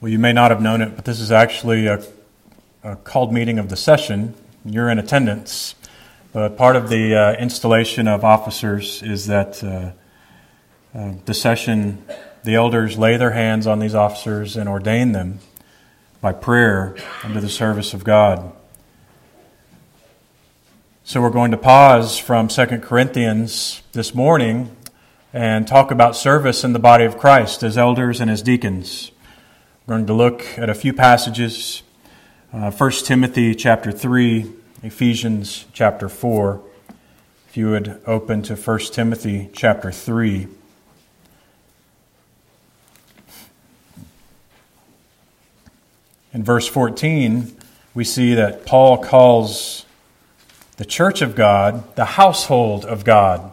Well, you may not have known it, but this is actually a, a called meeting of the session. You're in attendance. But part of the uh, installation of officers is that uh, uh, the session, the elders lay their hands on these officers and ordain them by prayer under the service of God. So we're going to pause from 2 Corinthians this morning and talk about service in the body of Christ as elders and as deacons. We're going to look at a few passages uh, 1 Timothy chapter 3, Ephesians chapter 4. If you would open to 1 Timothy chapter 3. In verse 14, we see that Paul calls the church of God the household of God,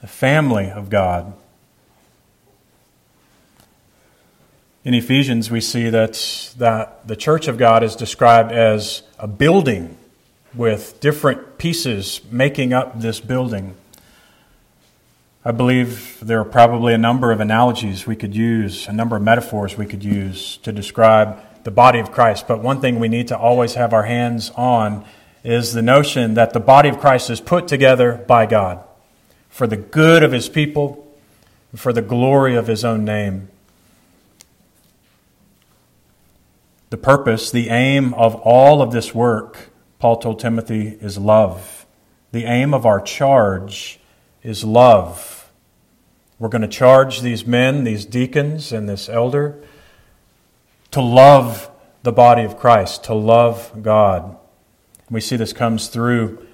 the family of God. In Ephesians, we see that, that the church of God is described as a building with different pieces making up this building. I believe there are probably a number of analogies we could use, a number of metaphors we could use to describe the body of Christ. But one thing we need to always have our hands on is the notion that the body of Christ is put together by God for the good of his people, for the glory of his own name. The purpose, the aim of all of this work, Paul told Timothy, is love. The aim of our charge is love. We're going to charge these men, these deacons, and this elder to love the body of Christ, to love God. We see this comes through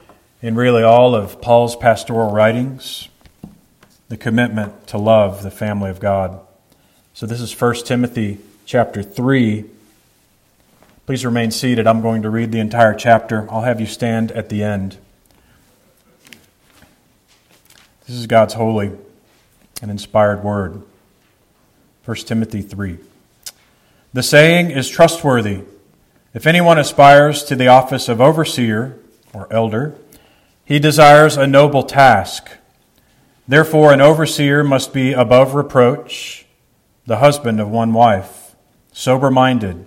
in really all of Paul's pastoral writings the commitment to love the family of God. So this is 1 Timothy chapter 3 Please remain seated. I'm going to read the entire chapter. I'll have you stand at the end. This is God's holy and inspired word. 1 Timothy 3. The saying is trustworthy. If anyone aspires to the office of overseer or elder, he desires a noble task. Therefore, an overseer must be above reproach, the husband of one wife, sober minded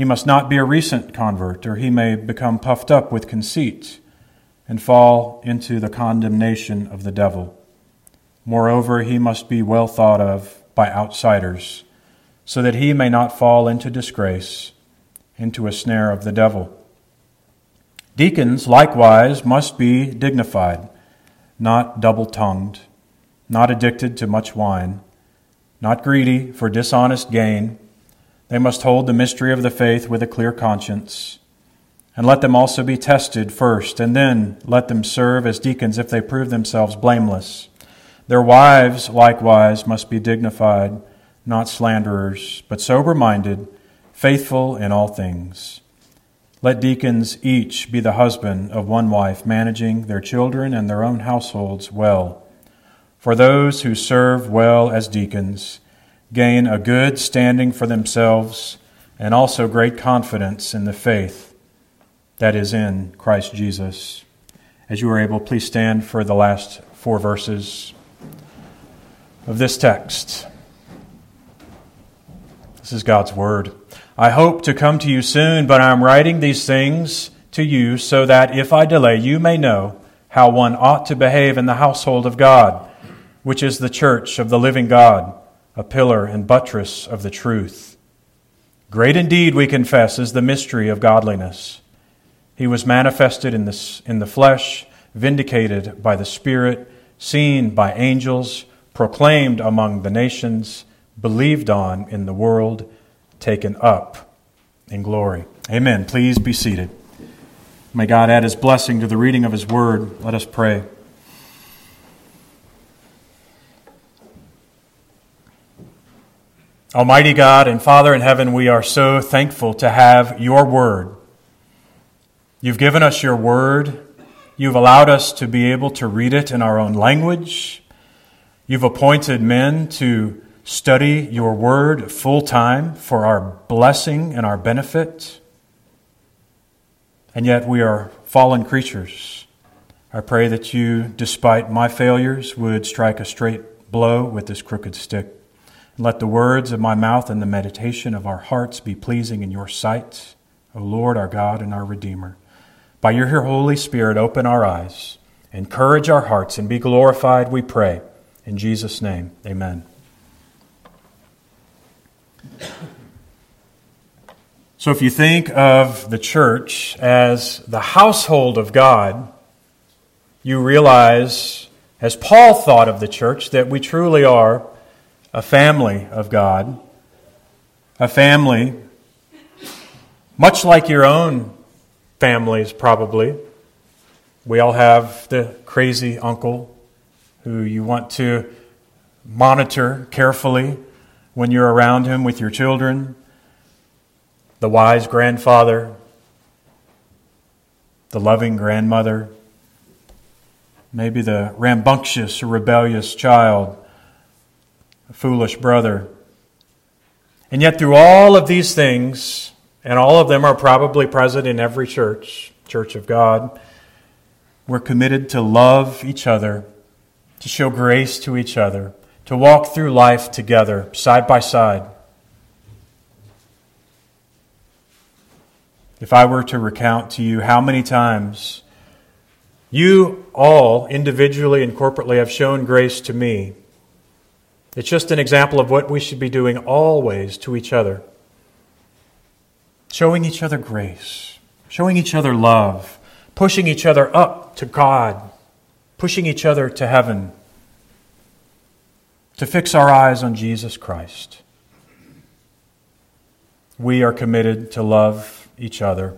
He must not be a recent convert, or he may become puffed up with conceit and fall into the condemnation of the devil. Moreover, he must be well thought of by outsiders, so that he may not fall into disgrace, into a snare of the devil. Deacons, likewise, must be dignified, not double tongued, not addicted to much wine, not greedy for dishonest gain they must hold the mystery of the faith with a clear conscience. And let them also be tested first, and then let them serve as deacons if they prove themselves blameless. Their wives, likewise, must be dignified, not slanderers, but sober minded, faithful in all things. Let deacons each be the husband of one wife, managing their children and their own households well. For those who serve well as deacons, gain a good standing for themselves and also great confidence in the faith that is in Christ Jesus. As you are able, please stand for the last four verses of this text. This is God's Word. I hope to come to you soon, but I am writing these things to you so that if I delay, you may know how one ought to behave in the household of God, which is the church of the living God a pillar and buttress of the truth. Great indeed, we confess, is the mystery of godliness. He was manifested in, this, in the flesh, vindicated by the Spirit, seen by angels, proclaimed among the nations, believed on in the world, taken up in glory. Amen. Please be seated. May God add his blessing to the reading of his word. Let us pray. Almighty God and Father in heaven, we are so thankful to have your word. You've given us your word. You've allowed us to be able to read it in our own language. You've appointed men to study your word full time for our blessing and our benefit. And yet we are fallen creatures. I pray that you, despite my failures, would strike a straight blow with this crooked stick. Let the words of my mouth and the meditation of our hearts be pleasing in your sight, O Lord, our God and our Redeemer. By your Holy Spirit, open our eyes, encourage our hearts, and be glorified, we pray. In Jesus' name, amen. So, if you think of the church as the household of God, you realize, as Paul thought of the church, that we truly are a family of God, a family much like your own families, probably. We all have the crazy uncle who you want to monitor carefully when you're around him with your children, the wise grandfather, the loving grandmother, maybe the rambunctious or rebellious child, foolish brother. And yet, through all of these things, and all of them are probably present in every church, Church of God. We're committed to love each other, to show grace to each other, to walk through life together, side by side. If I were to recount to you how many times you all, individually and corporately, have shown grace to me, it's just an example of what we should be doing always to each other. Showing each other grace, showing each other love, pushing each other up to God, pushing each other to heaven, to fix our eyes on Jesus Christ. We are committed to love each other.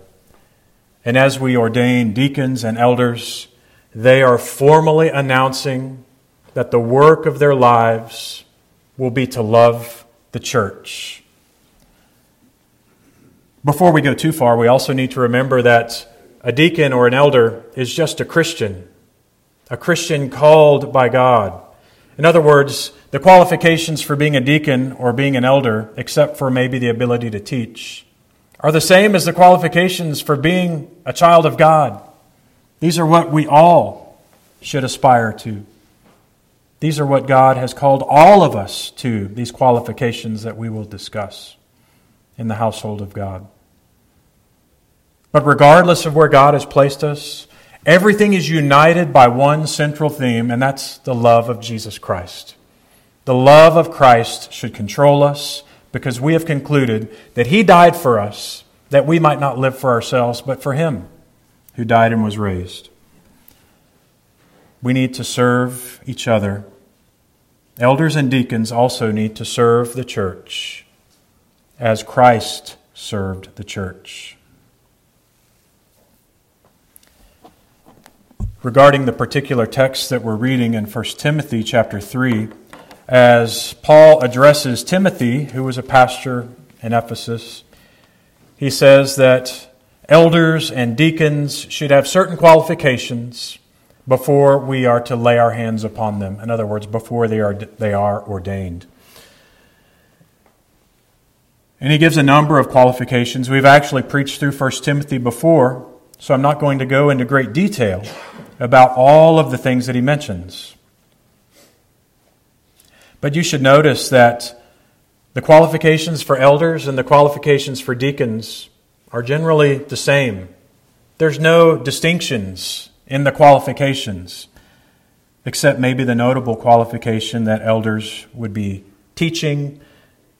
And as we ordain deacons and elders, they are formally announcing that the work of their lives will be to love the church before we go too far, we also need to remember that a deacon or an elder is just a Christian, a Christian called by God. In other words, the qualifications for being a deacon or being an elder, except for maybe the ability to teach, are the same as the qualifications for being a child of God. These are what we all should aspire to. These are what God has called all of us to, these qualifications that we will discuss in the household of God. But regardless of where God has placed us, everything is united by one central theme, and that's the love of Jesus Christ. The love of Christ should control us because we have concluded that He died for us, that we might not live for ourselves, but for Him who died and was raised. We need to serve each other. Elders and deacons also need to serve the church as Christ served the church. regarding the particular text that we're reading in 1 Timothy chapter 3 as Paul addresses Timothy, who was a pastor in Ephesus. He says that elders and deacons should have certain qualifications before we are to lay our hands upon them. In other words, before they are, they are ordained. And he gives a number of qualifications. We've actually preached through 1 Timothy before, so I'm not going to go into great detail about all of the things that he mentions. But you should notice that the qualifications for elders and the qualifications for deacons are generally the same. There's no distinctions in the qualifications, except maybe the notable qualification that elders would be teaching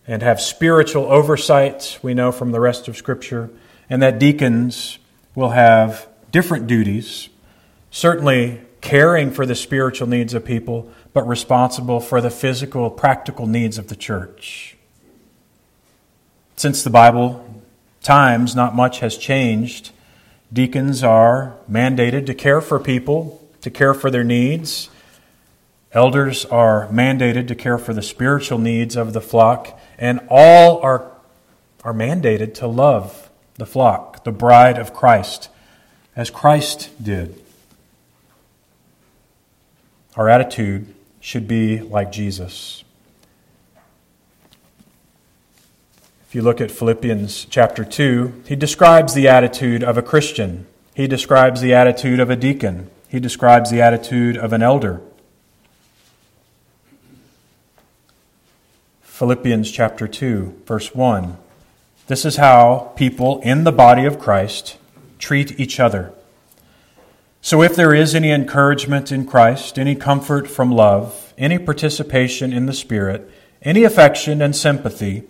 and have spiritual oversight, we know from the rest of Scripture, and that deacons will have different duties certainly caring for the spiritual needs of people, but responsible for the physical, practical needs of the church. Since the Bible times, not much has changed. Deacons are mandated to care for people, to care for their needs. Elders are mandated to care for the spiritual needs of the flock, and all are, are mandated to love the flock, the bride of Christ, as Christ did. Our attitude should be like Jesus. If you look at Philippians chapter 2, he describes the attitude of a Christian. He describes the attitude of a deacon. He describes the attitude of an elder. Philippians chapter 2, verse 1. This is how people in the body of Christ treat each other. So, if there is any encouragement in Christ, any comfort from love, any participation in the Spirit, any affection and sympathy,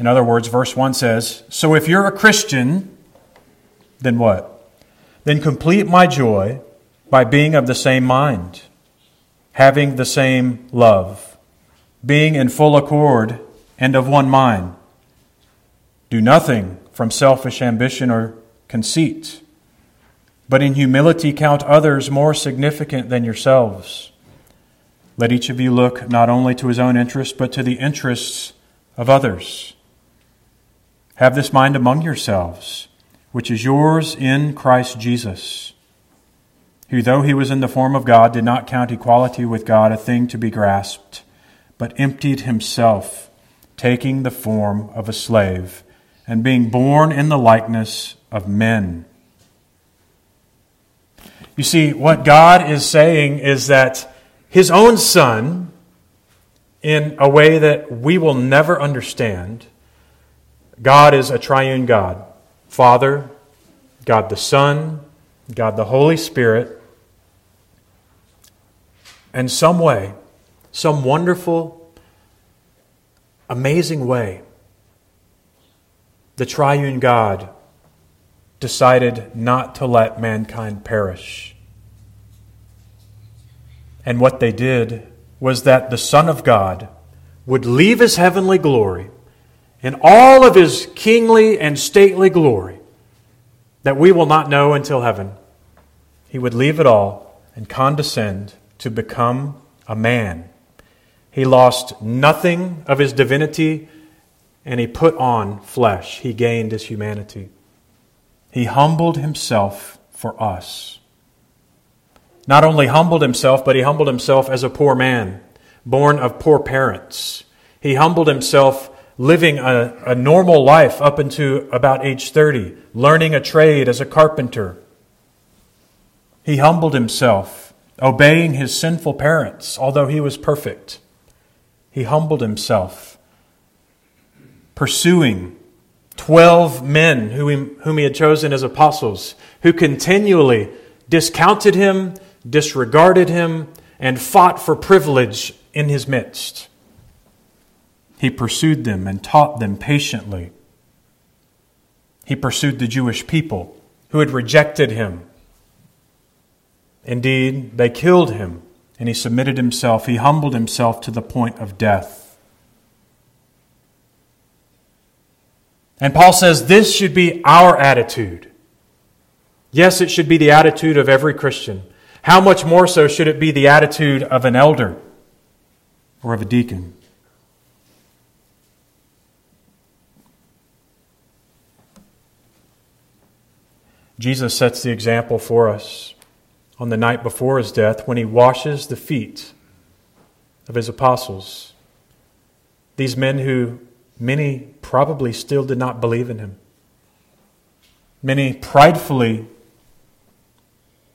in other words, verse 1 says, So if you're a Christian, then what? Then complete my joy by being of the same mind, having the same love, being in full accord and of one mind. Do nothing from selfish ambition or conceit, but in humility count others more significant than yourselves. Let each of you look not only to his own interest, but to the interests of others. Have this mind among yourselves, which is yours in Christ Jesus, who, though he was in the form of God, did not count equality with God a thing to be grasped, but emptied himself, taking the form of a slave and being born in the likeness of men. You see, what God is saying is that His own Son, in a way that we will never understand, God is a triune God Father, God the Son, God the Holy Spirit. And some way, some wonderful, amazing way, the triune God decided not to let mankind perish. And what they did was that the Son of God would leave his heavenly glory in all of his kingly and stately glory that we will not know until heaven. He would leave it all and condescend to become a man. He lost nothing of his divinity and he put on flesh. He gained his humanity. He humbled himself for us. Not only humbled himself, but he humbled himself as a poor man, born of poor parents. He humbled himself living a, a normal life up into about age 30, learning a trade as a carpenter. He humbled himself, obeying his sinful parents, although he was perfect. He humbled himself pursuing 12 men whom he had chosen as apostles, who continually discounted him, disregarded him, and fought for privilege in his midst. He pursued them and taught them patiently. He pursued the Jewish people who had rejected him. Indeed, they killed him, and he submitted himself, he humbled himself to the point of death. And Paul says this should be our attitude. Yes, it should be the attitude of every Christian. How much more so should it be the attitude of an elder or of a deacon? Jesus sets the example for us on the night before his death when he washes the feet of his apostles. These men who Many probably still did not believe in him. Many pridefully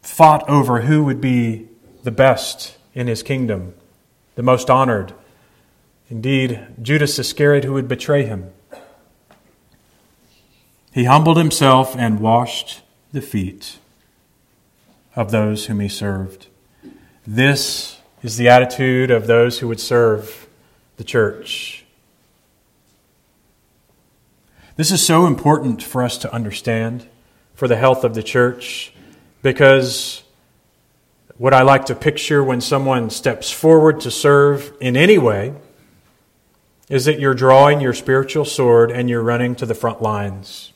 fought over who would be the best in his kingdom, the most honored. Indeed, Judas Iscariot, who would betray him. He humbled himself and washed the feet of those whom he served. This is the attitude of those who would serve the church. This is so important for us to understand for the health of the church because what I like to picture when someone steps forward to serve in any way is that you're drawing your spiritual sword and you're running to the front lines.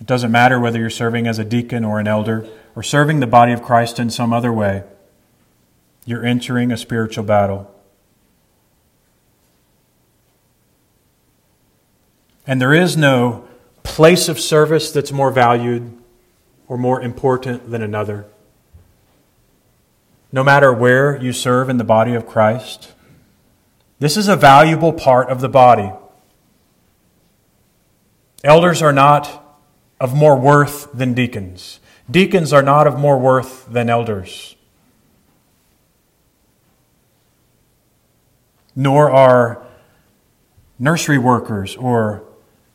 It doesn't matter whether you're serving as a deacon or an elder or serving the body of Christ in some other way, you're entering a spiritual battle. And there is no place of service that's more valued or more important than another. No matter where you serve in the body of Christ, this is a valuable part of the body. Elders are not of more worth than deacons. Deacons are not of more worth than elders. Nor are nursery workers or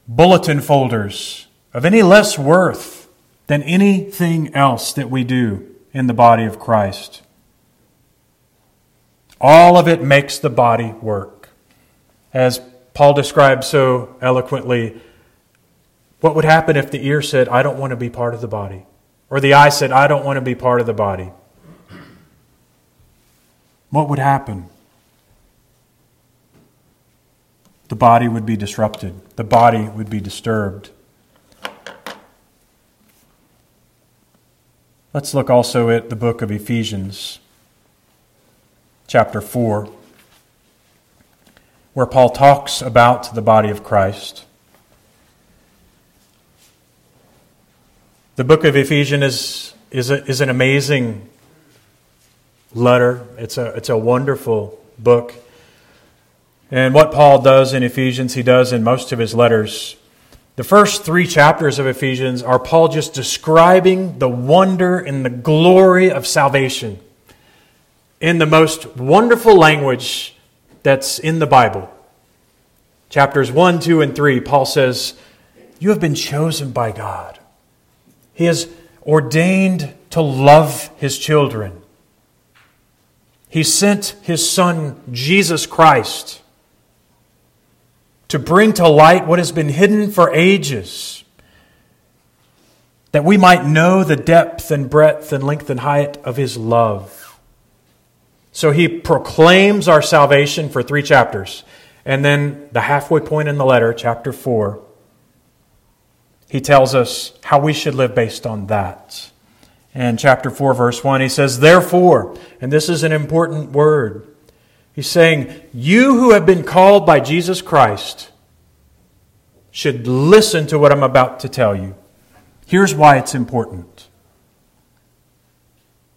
bulletin folders of any less worth than anything else that we do in the body of Christ. All of it makes the body work. As Paul describes so eloquently, what would happen if the ear said, I don't want to be part of the body? Or the eye said, I don't want to be part of the body? What would happen? The body would be disrupted, the body would be disturbed. Let's look also at the book of Ephesians, chapter 4, where Paul talks about the body of Christ. The book of Ephesians is, is, a, is an amazing letter. It's a, it's a wonderful book. And what Paul does in Ephesians, he does in most of his letters. The first three chapters of Ephesians are Paul just describing the wonder and the glory of salvation in the most wonderful language that's in the Bible. Chapters 1, 2, and 3, Paul says, You have been chosen by God he is ordained to love his children. He sent his son, Jesus Christ, to bring to light what has been hidden for ages, that we might know the depth and breadth and length and height of his love. So he proclaims our salvation for three chapters. And then the halfway point in the letter, chapter 4, he tells us how we should live based on that. In chapter 4, verse 1, he says, Therefore, and this is an important word, he's saying, You who have been called by Jesus Christ should listen to what I'm about to tell you. Here's why it's important.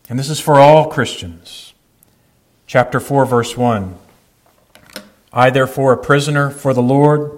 And this is for all Christians. Chapter 4, verse 1. I, therefore, a prisoner for the Lord,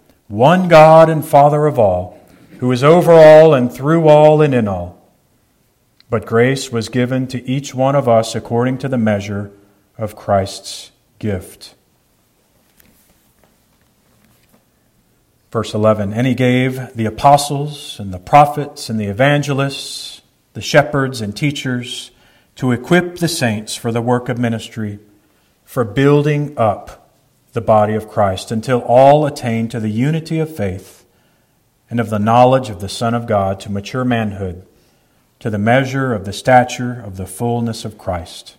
one God and Father of all, who is over all and through all and in all. But grace was given to each one of us according to the measure of Christ's gift. Verse 11 And he gave the apostles and the prophets and the evangelists, the shepherds and teachers, to equip the saints for the work of ministry, for building up the body of Christ until all attain to the unity of faith and of the knowledge of the Son of God to mature manhood, to the measure of the stature of the fullness of Christ,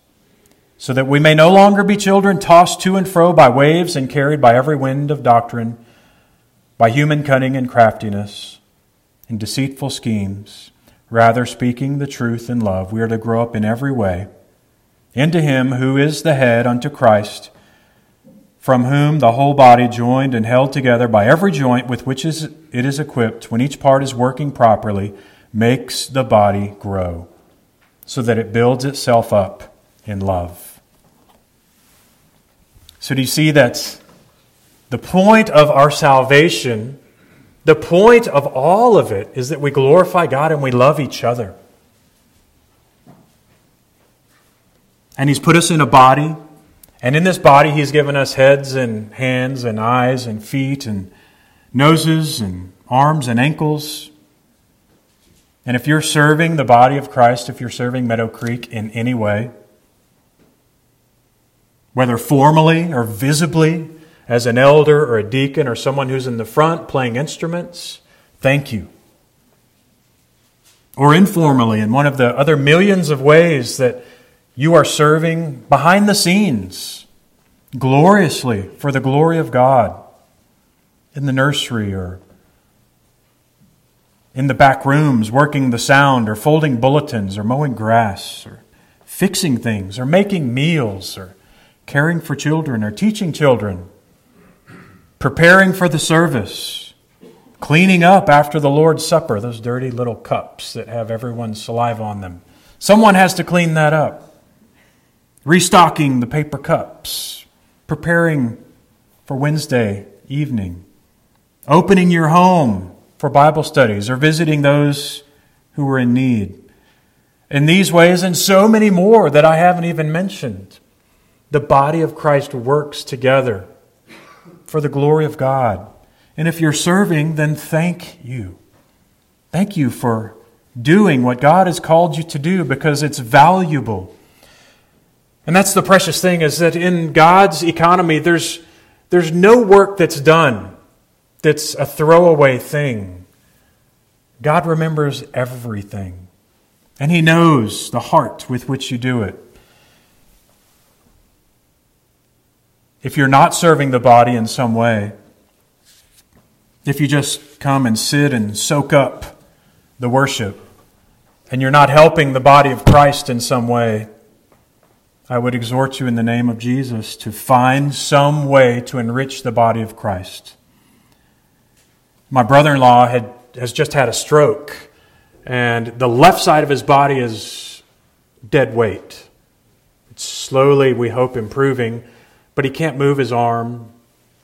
so that we may no longer be children tossed to and fro by waves and carried by every wind of doctrine, by human cunning and craftiness, and deceitful schemes. Rather, speaking the truth in love, we are to grow up in every way into Him who is the head, unto Christ from whom the whole body, joined and held together by every joint with which it is equipped, when each part is working properly, makes the body grow, so that it builds itself up in love. So, do you see that the point of our salvation, the point of all of it, is that we glorify God and we love each other? And He's put us in a body and in this body, He's given us heads and hands and eyes and feet and noses and arms and ankles. And if you're serving the body of Christ, if you're serving Meadow Creek in any way, whether formally or visibly, as an elder or a deacon or someone who's in the front playing instruments, thank you. or informally in one of the other millions of ways that you are serving behind the scenes gloriously for the glory of God in the nursery or in the back rooms working the sound or folding bulletins or mowing grass or fixing things or making meals or caring for children or teaching children, preparing for the service, cleaning up after the Lord's Supper, those dirty little cups that have everyone's saliva on them. Someone has to clean that up. Restocking the paper cups, preparing for Wednesday evening, opening your home for Bible studies or visiting those who are in need. In these ways and so many more that I haven't even mentioned, the body of Christ works together for the glory of God. And if you're serving, then thank you. Thank you for doing what God has called you to do because it's valuable. And that's the precious thing is that in God's economy, there's, there's no work that's done that's a throwaway thing. God remembers everything, and He knows the heart with which you do it. If you're not serving the body in some way, if you just come and sit and soak up the worship, and you're not helping the body of Christ in some way, I would exhort you in the name of Jesus to find some way to enrich the body of Christ. My brother in law has just had a stroke, and the left side of his body is dead weight. It's slowly, we hope, improving, but he can't move his arm.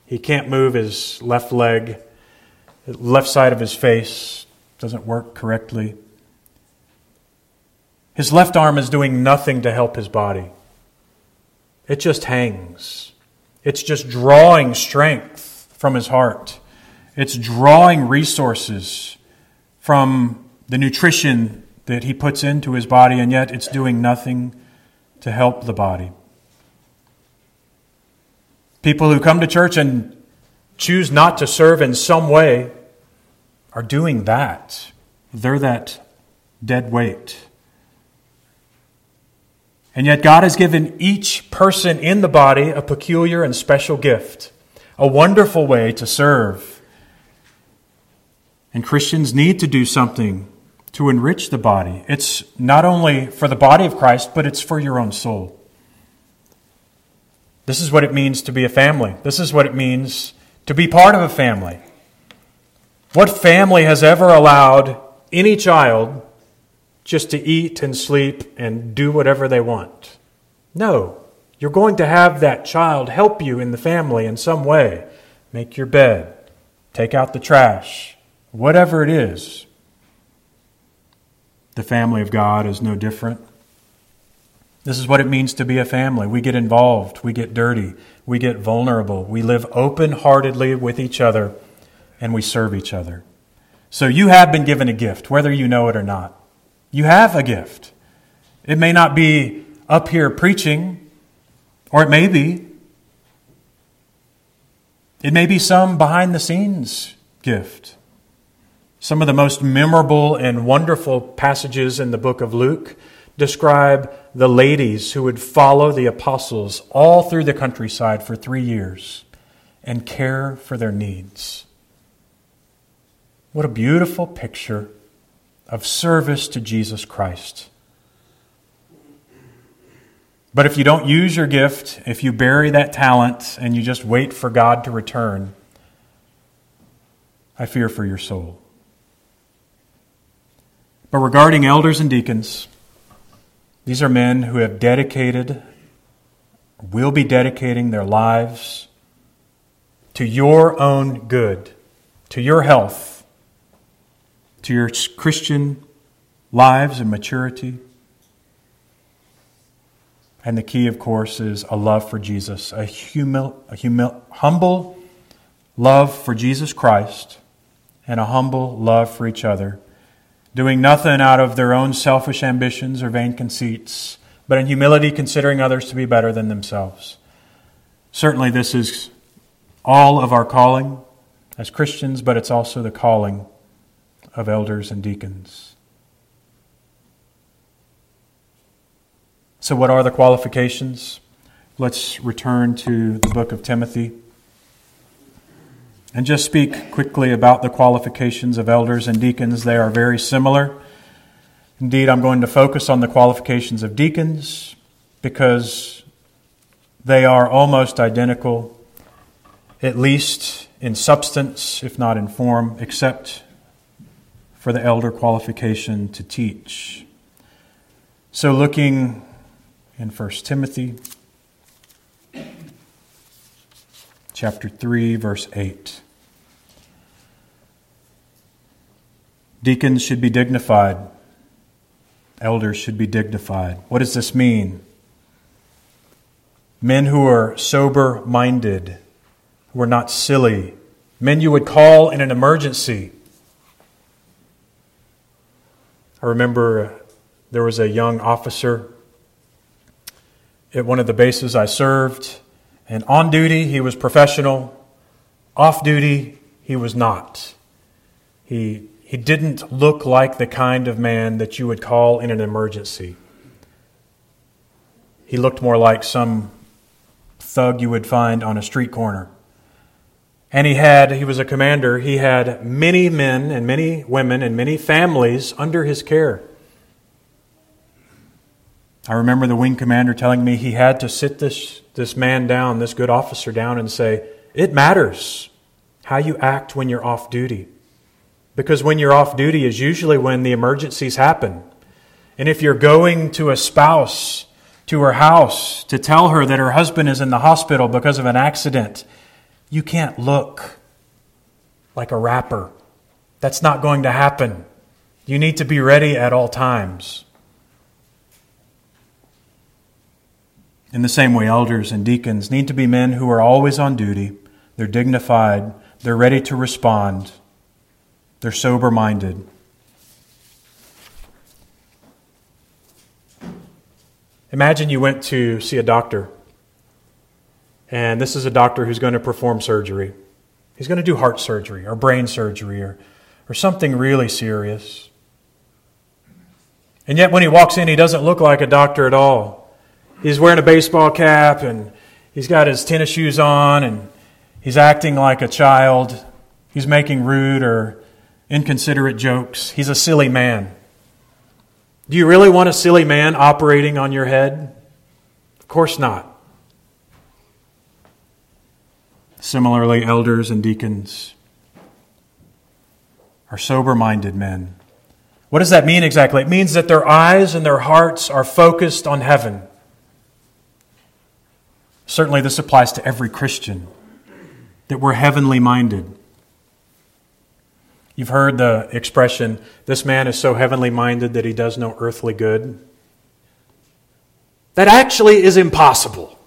He can't move his left leg. The left side of his face doesn't work correctly. His left arm is doing nothing to help his body. It just hangs. It's just drawing strength from his heart. It's drawing resources from the nutrition that he puts into his body, and yet it's doing nothing to help the body. People who come to church and choose not to serve in some way are doing that. They're that dead weight. And yet, God has given each person in the body a peculiar and special gift, a wonderful way to serve. And Christians need to do something to enrich the body. It's not only for the body of Christ, but it's for your own soul. This is what it means to be a family. This is what it means to be part of a family. What family has ever allowed any child just to eat and sleep and do whatever they want? No. You're going to have that child help you in the family in some way. Make your bed, take out the trash, Whatever it is, the family of God is no different. This is what it means to be a family. We get involved, we get dirty, we get vulnerable, we live open heartedly with each other, and we serve each other. So you have been given a gift, whether you know it or not. You have a gift. It may not be up here preaching, or it may be. It may be some behind the scenes gift. Some of the most memorable and wonderful passages in the book of Luke describe the ladies who would follow the apostles all through the countryside for three years and care for their needs. What a beautiful picture of service to Jesus Christ. But if you don't use your gift, if you bury that talent and you just wait for God to return, I fear for your soul. But regarding elders and deacons, these are men who have dedicated, will be dedicating their lives to your own good, to your health, to your Christian lives and maturity. And the key, of course, is a love for Jesus, a, humil, a humil, humble love for Jesus Christ, and a humble love for each other doing nothing out of their own selfish ambitions or vain conceits, but in humility considering others to be better than themselves. Certainly, this is all of our calling as Christians, but it's also the calling of elders and deacons. So, what are the qualifications? Let's return to the book of Timothy and just speak quickly about the qualifications of elders and deacons. They are very similar. Indeed, I'm going to focus on the qualifications of deacons because they are almost identical, at least in substance, if not in form, except for the elder qualification to teach. So, looking in 1 Timothy chapter 3 verse 8 Deacons should be dignified. Elders should be dignified. What does this mean? Men who are sober minded, who are not silly, men you would call in an emergency. I remember there was a young officer at one of the bases I served, and on duty he was professional, off duty he was not. He, he didn't look like the kind of man that you would call in an emergency. He looked more like some thug you would find on a street corner. And he had, he was a commander, he had many men and many women and many families under his care. I remember the wing commander telling me he had to sit this, this man down, this good officer down, and say, It matters how you act when you're off duty. Because when you're off duty is usually when the emergencies happen. And if you're going to a spouse to her house to tell her that her husband is in the hospital because of an accident, you can't look like a rapper. That's not going to happen. You need to be ready at all times. In the same way, elders and deacons need to be men who are always on duty. They're dignified. They're ready to respond. They're sober minded. Imagine you went to see a doctor, and this is a doctor who's going to perform surgery. He's going to do heart surgery or brain surgery or, or something really serious. And yet, when he walks in, he doesn't look like a doctor at all he's wearing a baseball cap and he's got his tennis shoes on and he's acting like a child. He's making rude or inconsiderate jokes. He's a silly man. Do you really want a silly man operating on your head? Of course not. Similarly, elders and deacons are sober minded men. What does that mean exactly? It means that their eyes and their hearts are focused on heaven. Certainly, this applies to every Christian, that we're heavenly minded. You've heard the expression, this man is so heavenly minded that he does no earthly good. That actually is impossible.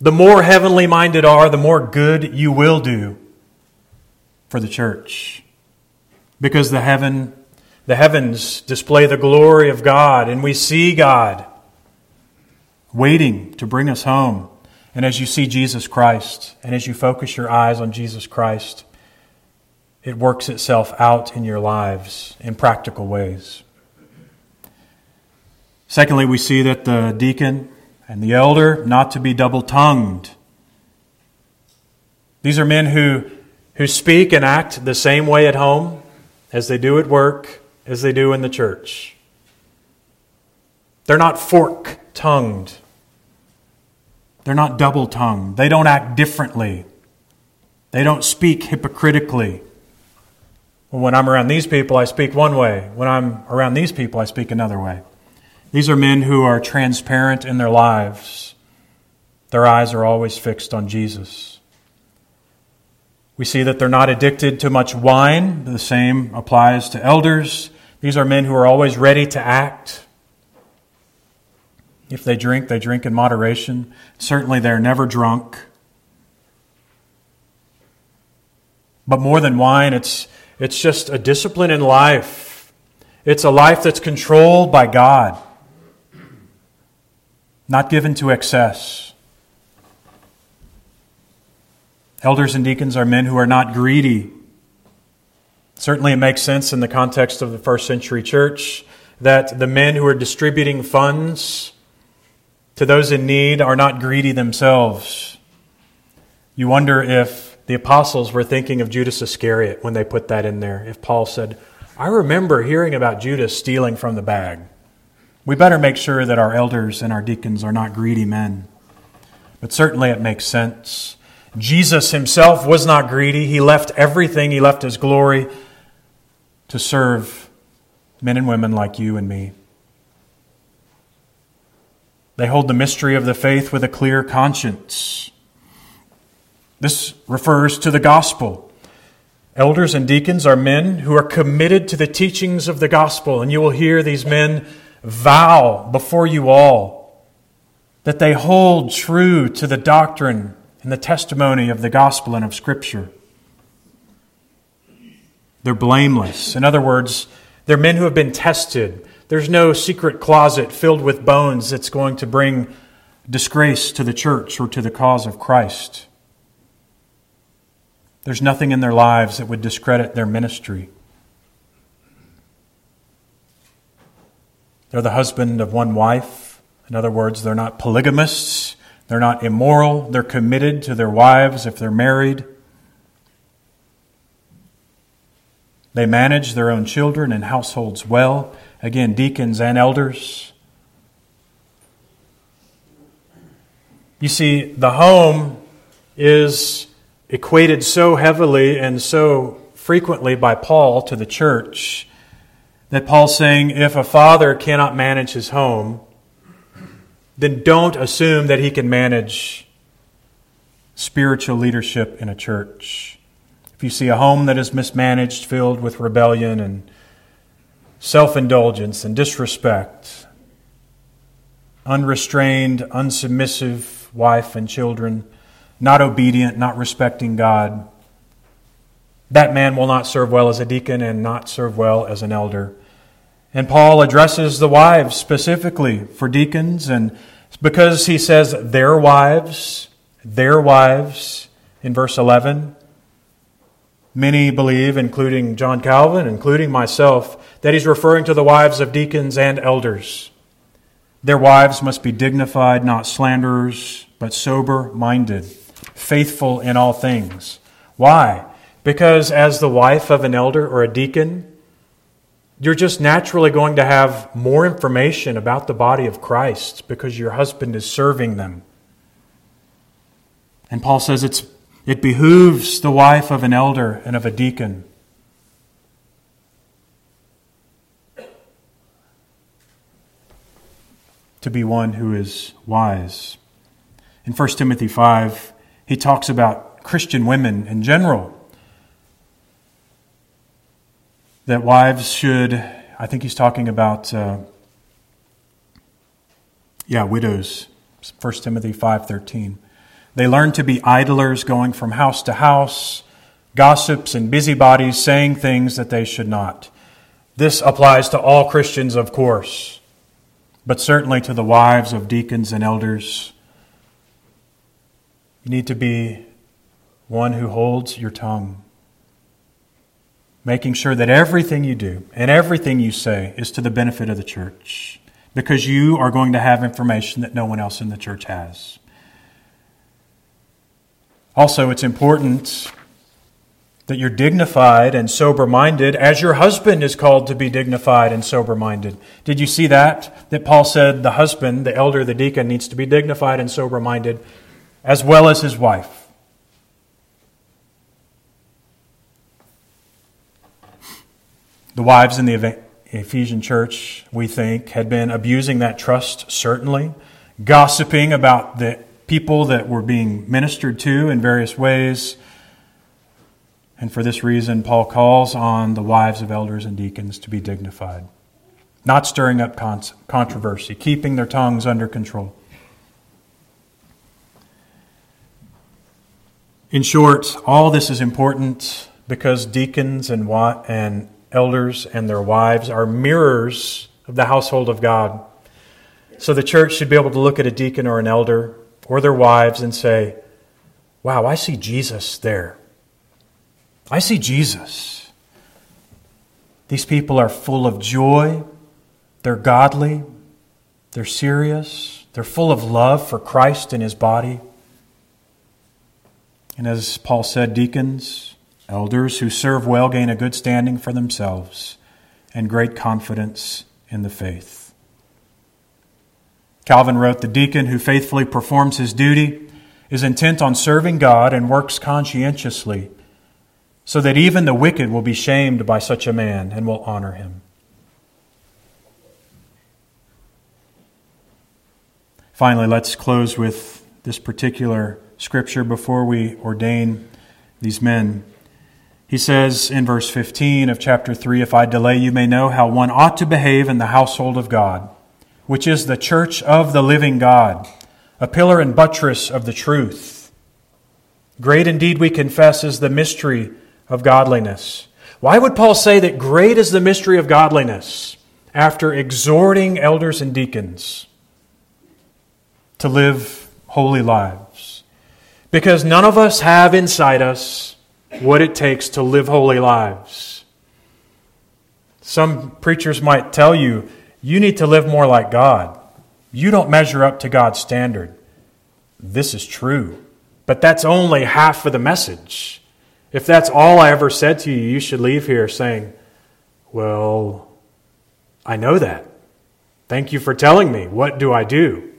The more heavenly minded are, the more good you will do for the church. Because the heaven the heavens display the glory of God and we see God waiting to bring us home. And as you see Jesus Christ, and as you focus your eyes on Jesus Christ, it works itself out in your lives in practical ways. Secondly, we see that the deacon and the elder not to be double tongued. These are men who, who speak and act the same way at home as they do at work, as they do in the church. They're not fork tongued. They're not double tongued. They don't act differently. They don't speak hypocritically. When I'm around these people, I speak one way. When I'm around these people, I speak another way. These are men who are transparent in their lives. Their eyes are always fixed on Jesus. We see that they're not addicted to much wine. The same applies to elders. These are men who are always ready to act. If they drink, they drink in moderation. Certainly, they're never drunk. But more than wine, it's, it's just a discipline in life. It's a life that's controlled by God, not given to excess. Elders and deacons are men who are not greedy. Certainly, it makes sense in the context of the first century church that the men who are distributing funds to those in need are not greedy themselves. You wonder if the apostles were thinking of Judas Iscariot when they put that in there. If Paul said, I remember hearing about Judas stealing from the bag. We better make sure that our elders and our deacons are not greedy men. But certainly it makes sense. Jesus himself was not greedy. He left everything, he left his glory to serve men and women like you and me. They hold the mystery of the faith with a clear conscience. This refers to the gospel. Elders and deacons are men who are committed to the teachings of the gospel, and you will hear these men vow before you all that they hold true to the doctrine and the testimony of the gospel and of Scripture. They're blameless. In other words, they're men who have been tested. There's no secret closet filled with bones that's going to bring disgrace to the church or to the cause of Christ. There's nothing in their lives that would discredit their ministry. They're the husband of one wife. In other words, they're not polygamists. They're not immoral. They're committed to their wives if they're married. They manage their own children and households well. Again, deacons and elders. You see, the home is equated so heavily and so frequently by Paul to the church that Paul's saying if a father cannot manage his home, then don't assume that he can manage spiritual leadership in a church. If you see a home that is mismanaged, filled with rebellion and self indulgence and disrespect, unrestrained, unsubmissive wife and children, not obedient, not respecting God, that man will not serve well as a deacon and not serve well as an elder. And Paul addresses the wives specifically for deacons, and because he says their wives, their wives in verse 11, Many believe, including John Calvin, including myself, that he's referring to the wives of deacons and elders. Their wives must be dignified, not slanderers, but sober minded, faithful in all things. Why? Because as the wife of an elder or a deacon, you're just naturally going to have more information about the body of Christ because your husband is serving them. And Paul says it's it behooves the wife of an elder and of a deacon to be one who is wise. In 1 Timothy 5, he talks about Christian women in general. That wives should, I think he's talking about, uh, yeah, widows. 1 Timothy 5.13. They learn to be idlers, going from house to house, gossips and busybodies, saying things that they should not. This applies to all Christians, of course, but certainly to the wives of deacons and elders. You need to be one who holds your tongue, making sure that everything you do and everything you say is to the benefit of the church, because you are going to have information that no one else in the church has. Also, it's important that you're dignified and sober minded as your husband is called to be dignified and sober minded. Did you see that? That Paul said the husband, the elder, the deacon, needs to be dignified and sober minded as well as his wife. The wives in the Ephesian church, we think, had been abusing that trust, certainly, gossiping about the people that were being ministered to in various ways. And for this reason, Paul calls on the wives of elders and deacons to be dignified, not stirring up controversy, keeping their tongues under control. In short, all this is important because deacons and, and elders and their wives are mirrors of the household of God. So the church should be able to look at a deacon or an elder or their wives and say, Wow, I see Jesus there. I see Jesus. These people are full of joy, they're godly, they're serious, They're full of love for Christ and his body. And as Paul said, deacons, elders who serve well gain a good standing for themselves and great confidence in the faith. Calvin wrote The deacon who faithfully performs his duty is intent on serving God and works conscientiously, so that even the wicked will be shamed by such a man and will honor him. Finally, let's close with this particular scripture before we ordain these men. He says in verse 15 of chapter 3 If I delay, you may know how one ought to behave in the household of God, which is the church of the living God, a pillar and buttress of the truth. Great indeed, we confess, is the mystery of godliness. Why would Paul say that great is the mystery of godliness after exhorting elders and deacons to live holy lives? Because none of us have inside us what it takes to live holy lives. Some preachers might tell you, you need to live more like God. You don't measure up to God's standard. This is true. But that's only half of the message. If that's all I ever said to you, you should leave here saying, Well, I know that. Thank you for telling me. What do I do?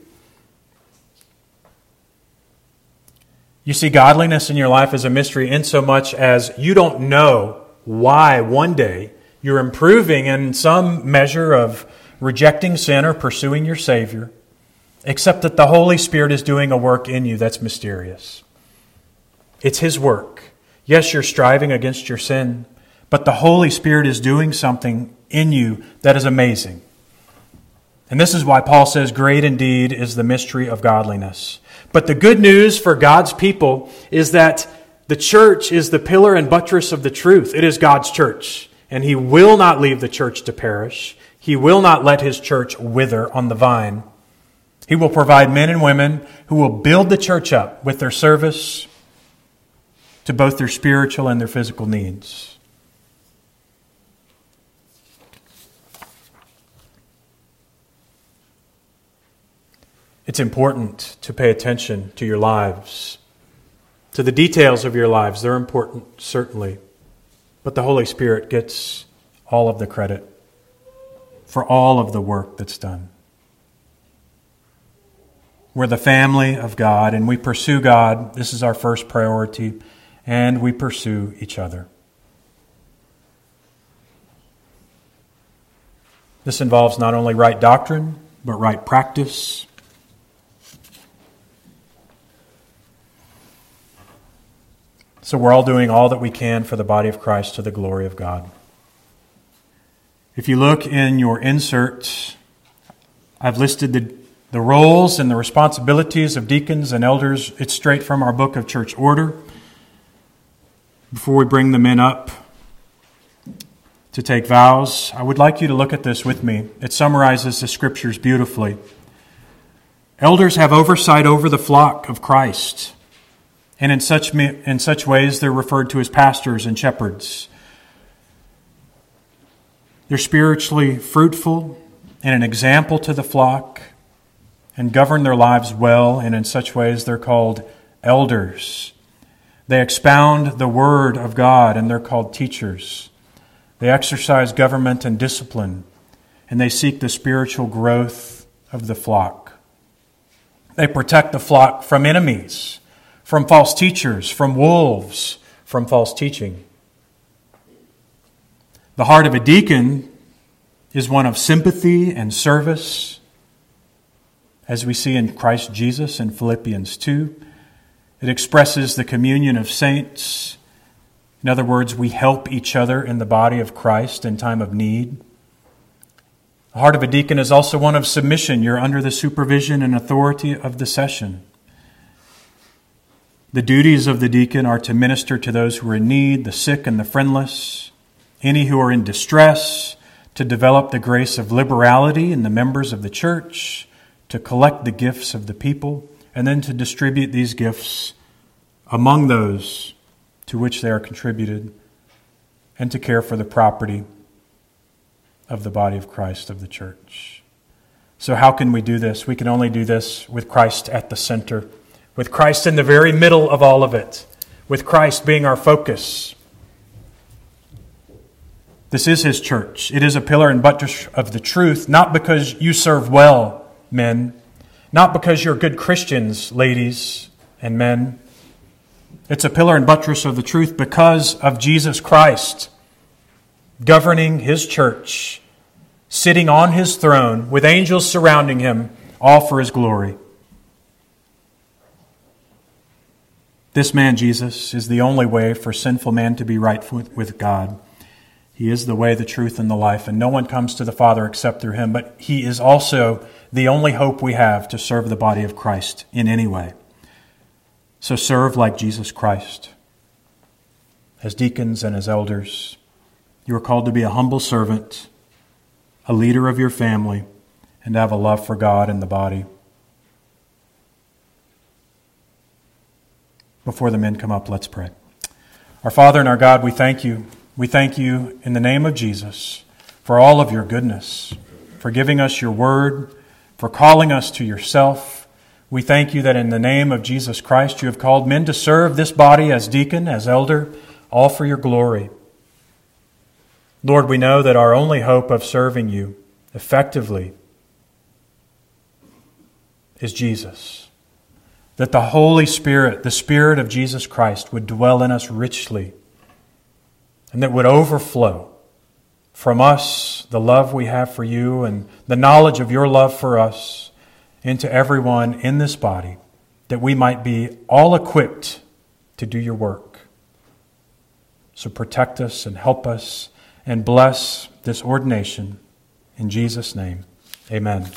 You see, godliness in your life is a mystery insomuch as you don't know why one day you're improving in some measure of rejecting sin or pursuing your Savior, except that the Holy Spirit is doing a work in you that's mysterious. It's His work. Yes, you're striving against your sin, but the Holy Spirit is doing something in you that is amazing. And this is why Paul says, Great indeed is the mystery of godliness. But the good news for God's people is that the church is the pillar and buttress of the truth. It is God's church. And He will not leave the church to perish. He will not let His church wither on the vine. He will provide men and women who will build the church up with their service to both their spiritual and their physical needs. It's important to pay attention to your lives, to the details of your lives. They're important, certainly. But the Holy Spirit gets all of the credit for all of the work that's done. We're the family of God, and we pursue God. This is our first priority, and we pursue each other. This involves not only right doctrine, but right practice So we're all doing all that we can for the body of Christ to the glory of God. If you look in your inserts, I've listed the, the roles and the responsibilities of deacons and elders. It's straight from our book of church order. Before we bring the men up to take vows, I would like you to look at this with me. It summarizes the scriptures beautifully. Elders have oversight over the flock of Christ. And in such, in such ways, they're referred to as pastors and shepherds. They're spiritually fruitful and an example to the flock and govern their lives well, and in such ways, they're called elders. They expound the Word of God, and they're called teachers. They exercise government and discipline, and they seek the spiritual growth of the flock. They protect the flock from enemies from false teachers, from wolves, from false teaching. The heart of a deacon is one of sympathy and service, as we see in Christ Jesus in Philippians 2. It expresses the communion of saints. In other words, we help each other in the body of Christ in time of need. The heart of a deacon is also one of submission. You're under the supervision and authority of the session. The duties of the deacon are to minister to those who are in need, the sick and the friendless, any who are in distress, to develop the grace of liberality in the members of the church, to collect the gifts of the people, and then to distribute these gifts among those to which they are contributed, and to care for the property of the body of Christ of the church. So, how can we do this? We can only do this with Christ at the center, with Christ in the very middle of all of it, with Christ being our focus. This is his church. It is a pillar and buttress of the truth, not because you serve well, men, not because you're good Christians, ladies and men. It's a pillar and buttress of the truth because of Jesus Christ governing his church, sitting on his throne with angels surrounding him, all for his glory. This man, Jesus, is the only way for sinful man to be right with God. He is the way, the truth, and the life, and no one comes to the Father except through him. But he is also the only hope we have to serve the body of Christ in any way. So serve like Jesus Christ. As deacons and as elders, you are called to be a humble servant, a leader of your family, and have a love for God and the body. Before the men come up, let's pray. Our Father and our God, we thank you we thank you in the name of Jesus for all of your goodness, for giving us your word, for calling us to yourself. We thank you that in the name of Jesus Christ you have called men to serve this body as deacon, as elder, all for your glory. Lord, we know that our only hope of serving you effectively is Jesus. That the Holy Spirit, the Spirit of Jesus Christ, would dwell in us richly and that would overflow from us the love we have for you and the knowledge of your love for us into everyone in this body, that we might be all equipped to do your work. So protect us and help us and bless this ordination. In Jesus' name, amen.